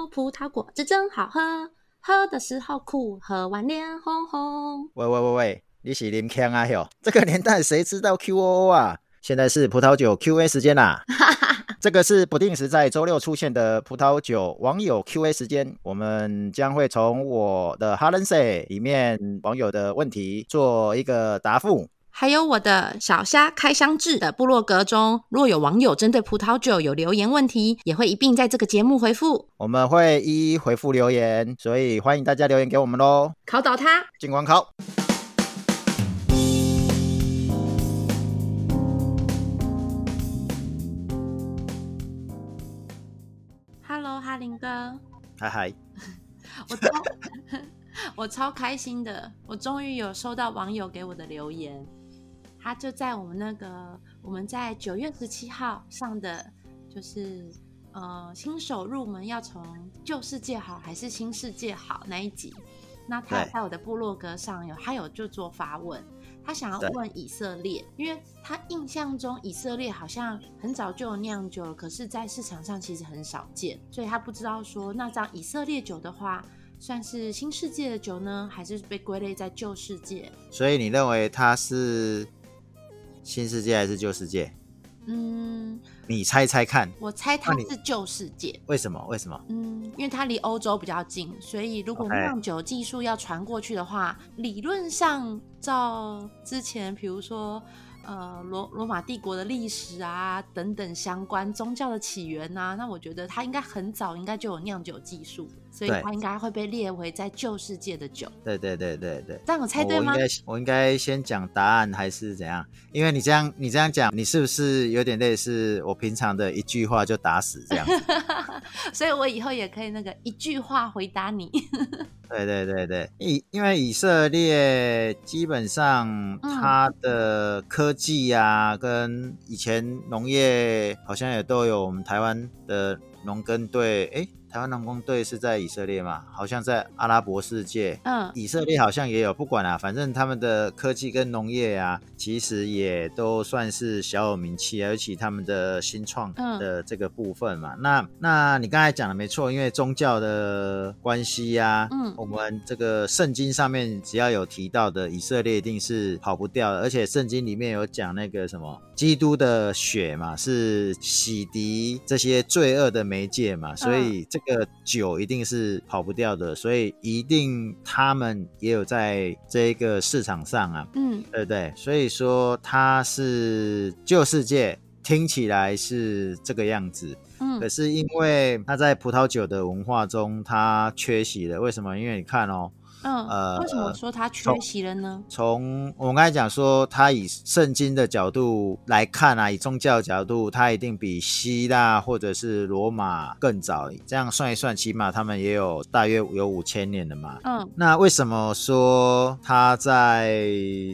哦，葡萄果汁真好喝，喝的时候苦，喝完脸红红。喂喂喂喂，你是林腔啊？哟，这个年代谁知道 QOO 啊？现在是葡萄酒 Q&A 时间啦！这个是不定时在周六出现的葡萄酒网友 Q&A 时间，我们将会从我的哈伦 say 里面网友的问题做一个答复，还有我的小虾开箱制的部落格中，若有网友针对葡萄酒有留言问题，也会一并在这个节目回复，我们会一一回复留言，所以欢迎大家留言给我们喽！考倒他，进广考。林哥，嗨嗨，我超 我超开心的，我终于有收到网友给我的留言，他就在我们那个我们在九月十七号上的，就是呃新手入门要从旧世界好还是新世界好那一集，那他在我的部落格上有他有就做发问。他想要问以色列，因为他印象中以色列好像很早就有酿酒了，可是，在市场上其实很少见，所以他不知道说，那这样以色列酒的话，算是新世界的酒呢，还是被归类在旧世界？所以你认为它是新世界还是旧世界？嗯，你猜猜看。我猜它是旧世界。为什么？为什么？嗯，因为它离欧洲比较近，所以如果酿酒技术要传过去的话.理论上照之前，比如说。呃，罗罗马帝国的历史啊，等等相关宗教的起源啊，那我觉得它应该很早应该就有酿酒技术，所以它应该会被列为在旧世界的酒。对对对对对，这样我猜对吗？我应该我应该先讲答案还是怎样？因为你这样你这样讲，你是不是有点类似我平常的一句话就打死这样？所以我以后也可以那个一句话回答你。对对对对，以因为以色列基本上它的科技啊，跟以前农业好像也都有我们台湾的农耕队，哎。台湾农工队是在以色列嘛？好像在阿拉伯世界。嗯，以色列好像也有，不管啊，反正他们的科技跟农业啊，其实也都算是小有名气，尤其他们的新创的这个部分嘛。嗯、那那你刚才讲的没错，因为宗教的关系呀、啊，嗯，我们这个圣经上面只要有提到的以色列，一定是跑不掉的。而且圣经里面有讲那个什么，基督的血嘛，是洗涤这些罪恶的媒介嘛，所以这。这个酒一定是跑不掉的，所以一定他们也有在这个市场上啊，嗯，对不对？所以说它是旧世界，听起来是这个样子，嗯，可是因为它在葡萄酒的文化中，它缺席了。为什么？因为你看哦。嗯，呃，为什么说他缺席了呢？从我们刚才讲说，他以圣经的角度来看啊，以宗教的角度，他一定比希腊或者是罗马更早。这样算一算，起码他们也有大约有五千年了嘛。嗯，那为什么说他在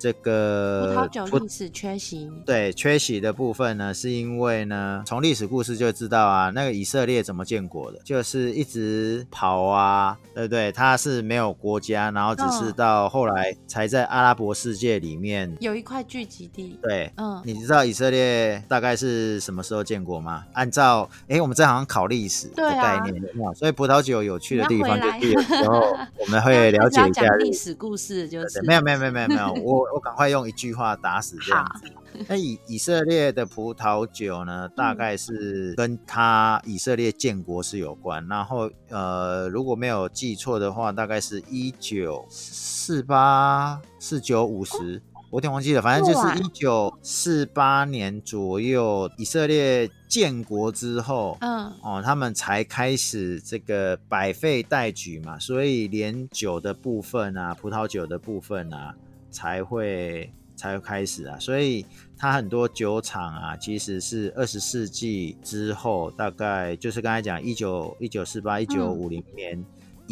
这个葡萄酒历史缺席？对，缺席的部分呢，是因为呢，从历史故事就知道啊，那个以色列怎么建国的，就是一直跑啊，对不对？他是没有国家。然后只是到后来才在阿拉伯世界里面、嗯、有一块聚集地。对，嗯，你知道以色列大概是什么时候建国吗？按照，哎，我们这好像考历史的概念，啊、所以葡萄酒有趣的地方就是有时候我们 会了解一下历史故事，就是没有没有没有没有没有，我我赶快用一句话打死这样子。那以以色列的葡萄酒呢，大概是跟他以色列建国是有关。然后呃，如果没有记错的话，大概是一九四八、四九、五十，我有点忘记了。反正就是一九四八年左右，以色列建国之后，嗯，哦，他们才开始这个百废待举嘛，所以连酒的部分啊，葡萄酒的部分啊，才会。才会开始啊，所以它很多酒厂啊，其实是二十世纪之后，大概就是刚才讲一九一九四八一九五零年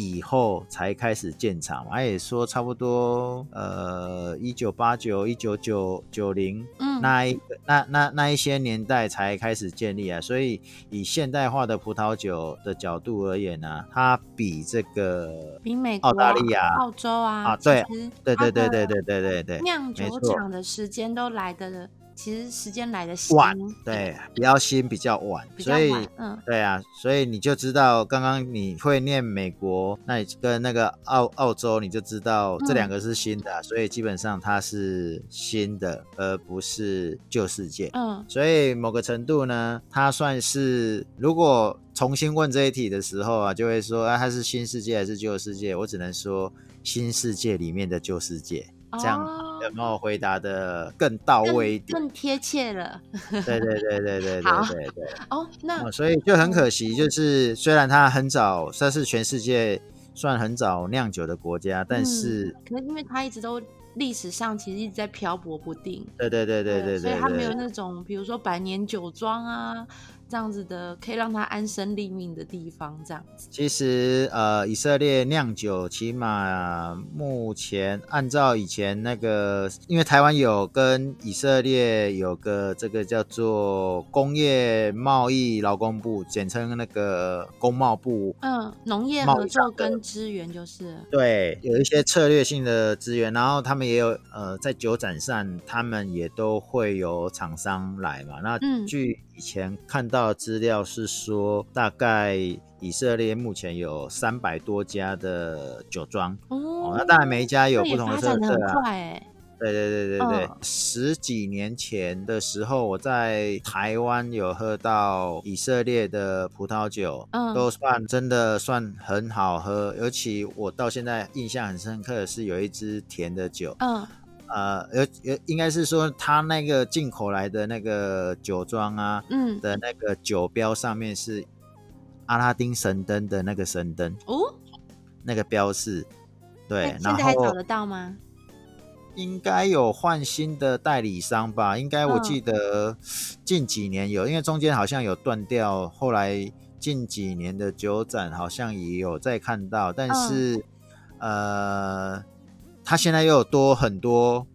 以后才开始建厂。他也说差不多呃一九八九一九九九零。那一那那那一些年代才开始建立啊，所以以现代化的葡萄酒的角度而言呢、啊，它比这个比美国、澳大利亚、澳洲啊，啊，对，对对对对对对对对，酿酒厂的时间都来得其实时间来的晚，对，比较新，比较晚，所以，嗯，对啊，所以你就知道，刚刚你会念美国，那你跟那个澳澳洲，你就知道这两个是新的，嗯，所以基本上它是新的，而不是旧世界。嗯，所以某个程度呢，它算是，如果重新问这一题的时候啊，就会说啊，它是新世界还是旧世界？我只能说新世界里面的旧世界。这样有没有回答的更到位一点，更贴切了？对对对对对 对对对。哦，那、嗯、所以就很可惜，就是虽然它很早，算是全世界算很早酿酒的国家，但是、嗯、可能因为它一直都历史上其实一直在漂泊不定。对对对对对对，所以它没有那种比如说百年酒庄啊。这样子的可以让他安身立命的地方，这样子。其实，呃，以色列酿酒，起码目前按照以前那个，因为台湾有跟以色列有个这个叫做工业贸易劳工部，简称那个工贸部。嗯，农业合作跟资源就是。对，有一些策略性的资源，然后他们也有呃，在酒展上，他们也都会有厂商来嘛。那据以前看到。资料是说，大概以色列目前有三百多家的酒庄哦，那当然每一家有不同的特色啊。对对对对对，哦，十几年前的时候，我在台湾有喝到以色列的葡萄酒，嗯，都算真的算很好喝，尤其我到现在印象很深刻的是有一支甜的酒，嗯。呃，有有应该是说，他那个进口来的那个酒庄啊，嗯，的那个酒标上面是阿拉丁神灯的那个神灯哦，那个标示，对，然后现在还找得到吗？应该有换新的代理商吧？应该我记得近几年有，因为中间好像有断掉，后来近几年的酒展好像也有再看到，但是呃。他现在又有多很多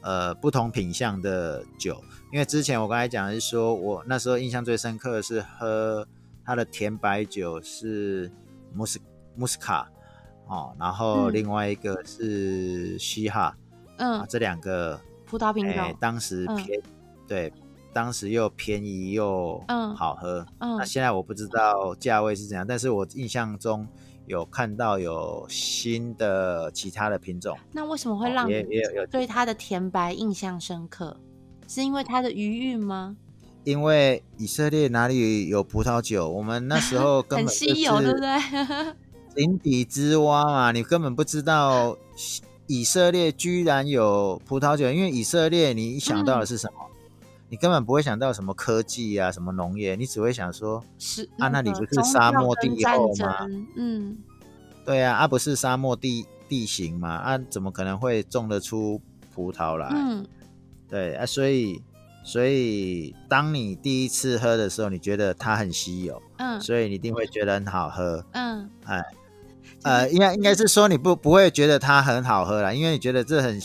呃不同品相的酒，因为之前我刚才讲的是说，我那时候印象最深刻的是喝它的甜白酒是穆斯穆斯卡哦，然后另外一个是西哈，嗯，啊、这两个葡萄品种、欸，当时便、嗯、对，当时又便宜又好喝，嗯，那现在我不知道价位是怎样，但是我印象中。有看到有新的其他的品种，那为什么会让你对它的甜白印象深刻？是因为它的余韵吗？因为以色列哪里有葡萄酒？我们那时候 根本很稀有，对不对？井底之蛙嘛，你根本不知道 以色列居然有葡萄酒，因为以色列你想到的是什么？嗯你根本不会想到什么科技啊，什么农业，你只会想说，是啊，那里不是沙漠地后吗？嗯，对啊，啊不是沙漠地地形嘛，啊怎么可能会种得出葡萄来？嗯，对啊，所以所以当你第一次喝的时候，你觉得它很稀有，嗯，所以你一定会觉得很好喝，嗯，哎，呃，应该应该是说你不不会觉得它很好喝啦，因为你觉得这很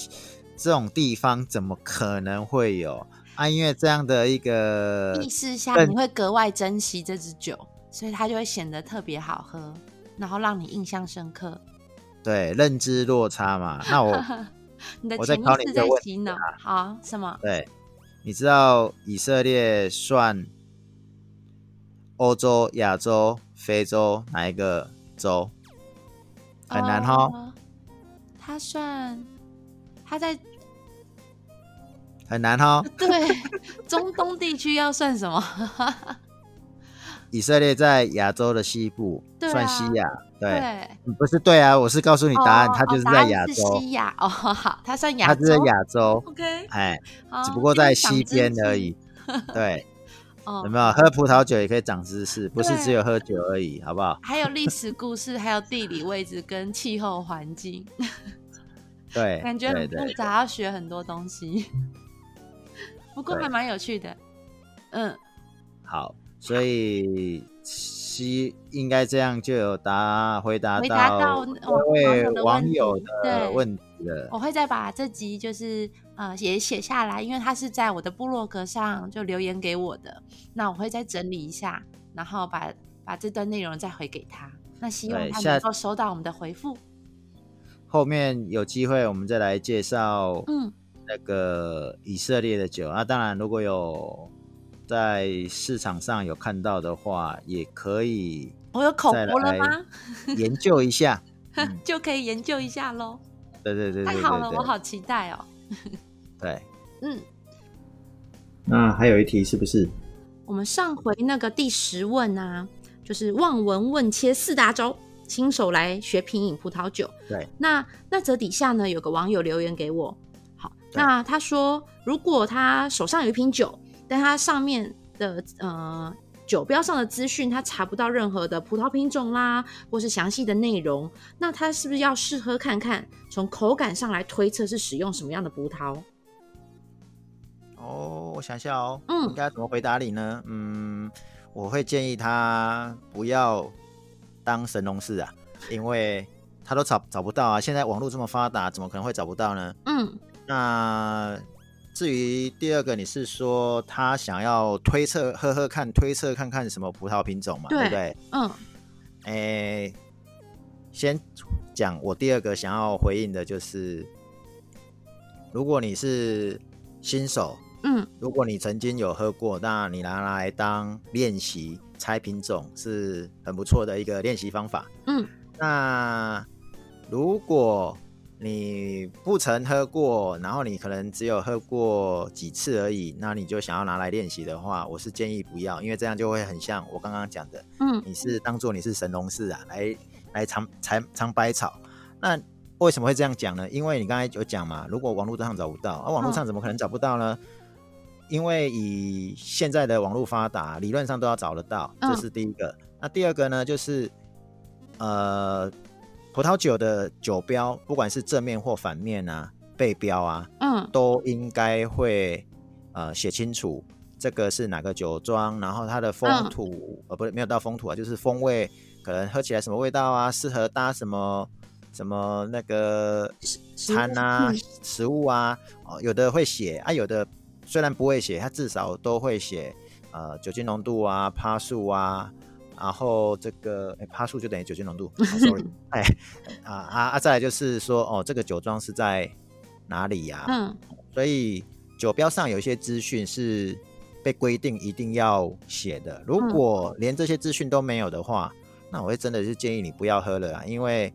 这种地方怎么可能会有？啊，因为这样的一个意识下，你会格外珍惜这支酒，所以它就会显得特别好喝，然后让你印象深刻。对，认知落差嘛。那我，你的潜意识在洗脑。好，什么？对，你知道以色列算欧洲、亚洲、非洲哪一个州？很难哈、哦。它算，它在。很难哈，对，中东地区要算什么？以色列在亚洲的西部，啊、算西亚，对，对，不是对啊，我是告诉你答案，它、哦、就是在亚洲，西亚哦，好，它算亚洲，它是在亚洲，OK，哎，只不过在西边而已，对，有没有喝葡萄酒也可以长知识，不是只有喝酒而已，好不好？还有历史故事，还有地理位置跟气候环境，对，感觉很复杂，要学很多东西。不过还蛮有趣的，嗯，好，所以西应该这样就有答回答到各位网友的问题了。我会再把这集就是呃也写下来，因为他是在我的部落格上就留言给我的，那我会再整理一下，然后把把这段内容再回给他。那希望他能够收到我们的回复。后面有机会我们再来介绍，嗯。那个以色列的酒啊。当然，如果有在市场上有看到的话，也可以。我有口福了吗？研究一下，就可以研究一下喽。对对对，对，太好了，我好期待哦。对，嗯。那还有一题是不是？我们上回那个第十问啊，就是望闻问切四大洲，新手来学品饮葡萄酒。对，那那则底下呢，有个网友留言给我。好，那他说，如果他手上有一瓶酒，但他上面的呃酒标上的资讯他查不到任何的葡萄品种啦，或是详细的内容，那他是不是要试喝看看，从口感上来推测是使用什么样的葡萄？哦，我想一下哦，嗯，应该怎么回答你呢？嗯，我会建议他不要当神农氏啊，因为他都找找不到啊。现在网络这么发达，怎么可能会找不到呢？嗯，那至于第二个，你是说他想要推测喝喝看，推测看看什么葡萄品种嘛？对，对不对？嗯，诶，先讲我第二个想要回应的就是，如果你是新手。嗯，如果你曾经有喝过，那你拿来当练习猜品种是很不错的一个练习方法。嗯，那如果你不曾喝过，然后你可能只有喝过几次而已，那你就想要拿来练习的话，我是建议不要，因为这样就会很像我刚刚讲的。嗯，你是当做你是神农氏啊，来来尝尝尝百草。那为什么会这样讲呢？因为你刚才有讲嘛，如果网络上找不到，而、啊、网络上怎么可能找不到呢？嗯因为以现在的网络发达，理论上都要找得到，这是第一个。嗯、那第二个呢，就是呃，葡萄酒的酒标，不管是正面或反面啊，背标啊，嗯，都应该会呃写清楚这个是哪个酒庄，然后它的风土，嗯、呃，不是没有到风土啊，就是风味，可能喝起来什么味道啊，适合搭什么什么那个餐啊，食物啊，哦，有的会写啊，有的。虽然不会写，它至少都会写，呃，酒精浓度啊，趴数啊，然后这个诶趴数就等于酒精浓度。哦、sorry，哎，啊啊啊！再来就是说，哦，这个酒庄是在哪里呀、啊？嗯，所以酒标上有一些资讯是被规定一定要写的。如果连这些资讯都没有的话，那我会真的是建议你不要喝了啊，因为，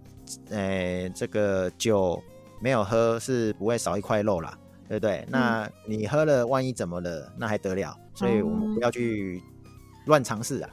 呃，这个酒没有喝是不会少一块肉啦。对不对？那你喝了，万一怎么了？那还得了？所以我们不要去乱尝试啊。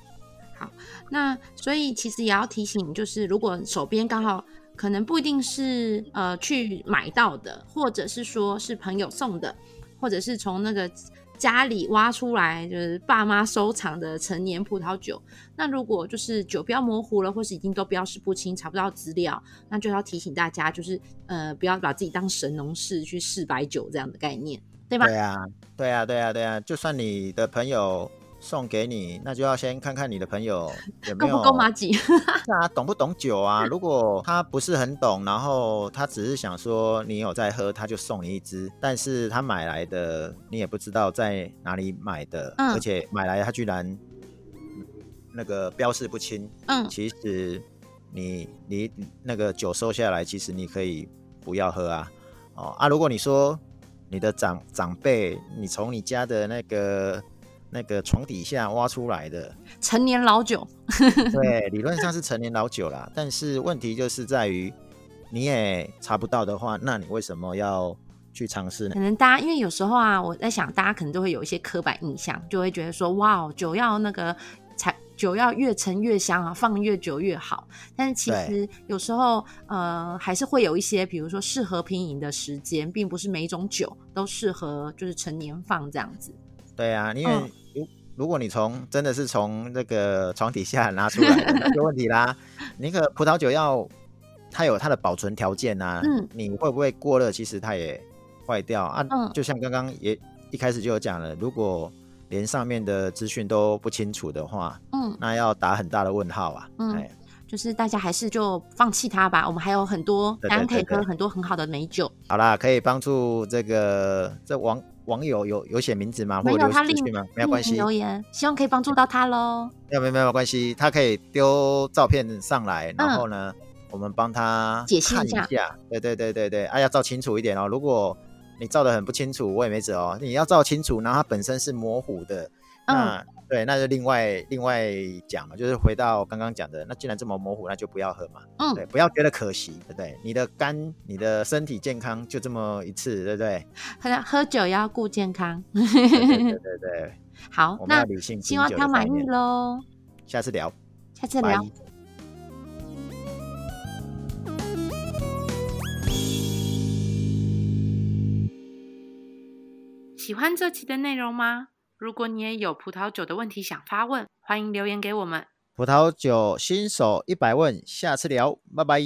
那所以其实也要提醒，就是如果手边刚好可能不一定是呃去买到的，或者是说是朋友送的，或者是从那个。家里挖出来就是爸妈收藏的陈年葡萄酒，那如果就是酒标模糊了，或是已经都标识不清，查不到资料，那就要提醒大家，就是呃不要把自己当神农氏去试白酒这样的概念，对吧？对啊，对啊，对啊，对啊，就算你的朋友。送给你，那就要先看看你的朋友 有没有够不够麻吉？啊，懂不懂酒啊？如果他不是很懂，然后他只是想说你有在喝，他就送你一支。但是他买来的你也不知道在哪里买的，嗯、而且买来他居然那个标示不清。嗯，其实你你那个酒收下来，其实你可以不要喝啊。哦啊，如果你说你的长长辈，你从你家的那个。那个床底下挖出来的陈年老酒，对，理论上是陈年老酒啦。但是问题就是在于你也查不到的话，那你为什么要去尝试呢？可能大家因为有时候啊，我在想，大家可能都会有一些刻板印象，就会觉得说，哇，酒要那个才酒要越陈越香啊，放越久越好。但是其实有时候呃，还是会有一些，比如说适合品饮的时间，并不是每一种酒都适合就是成年放这样子。对啊，因为。如如果你从真的是从那个床底下拿出来就问题啦。那个葡萄酒要它有它的保存条件啊，嗯，你会不会过热？其实它也坏掉啊。嗯，就像刚刚也一开始就有讲了，如果连上面的资讯都不清楚的话，嗯，那要打很大的问号啊。嗯，哎，就是大家还是就放弃它吧。我们还有很多，大家可以喝很多很好的美酒。好啦，可以帮助这个这网。网友有有写名字吗？或者留资讯吗？没有关系，留言，希望可以帮助到他喽。没有没有没有关系，他可以丢照片上来，然后呢，嗯、我们帮他看一下。解析一下。对对对对对，啊，要照清楚一点哦。如果你照的很不清楚，我也没辙哦。你要照清楚，然后它本身是模糊的，那、嗯、对，那就另外另外讲嘛，就是回到刚刚讲的，那既然这么模糊，那就不要喝嘛。嗯，对，不要觉得可惜，对不对？你的肝，你的身体健康就这么一次，对不对？喝喝酒要顾健康。对对对对 对。好，我们要理性，那希望他满意喽。下次聊，下次聊。喜欢这期的内容吗？如果你也有葡萄酒的问题想发问，欢迎留言给我们。葡萄酒新手一百问，下次聊，拜拜。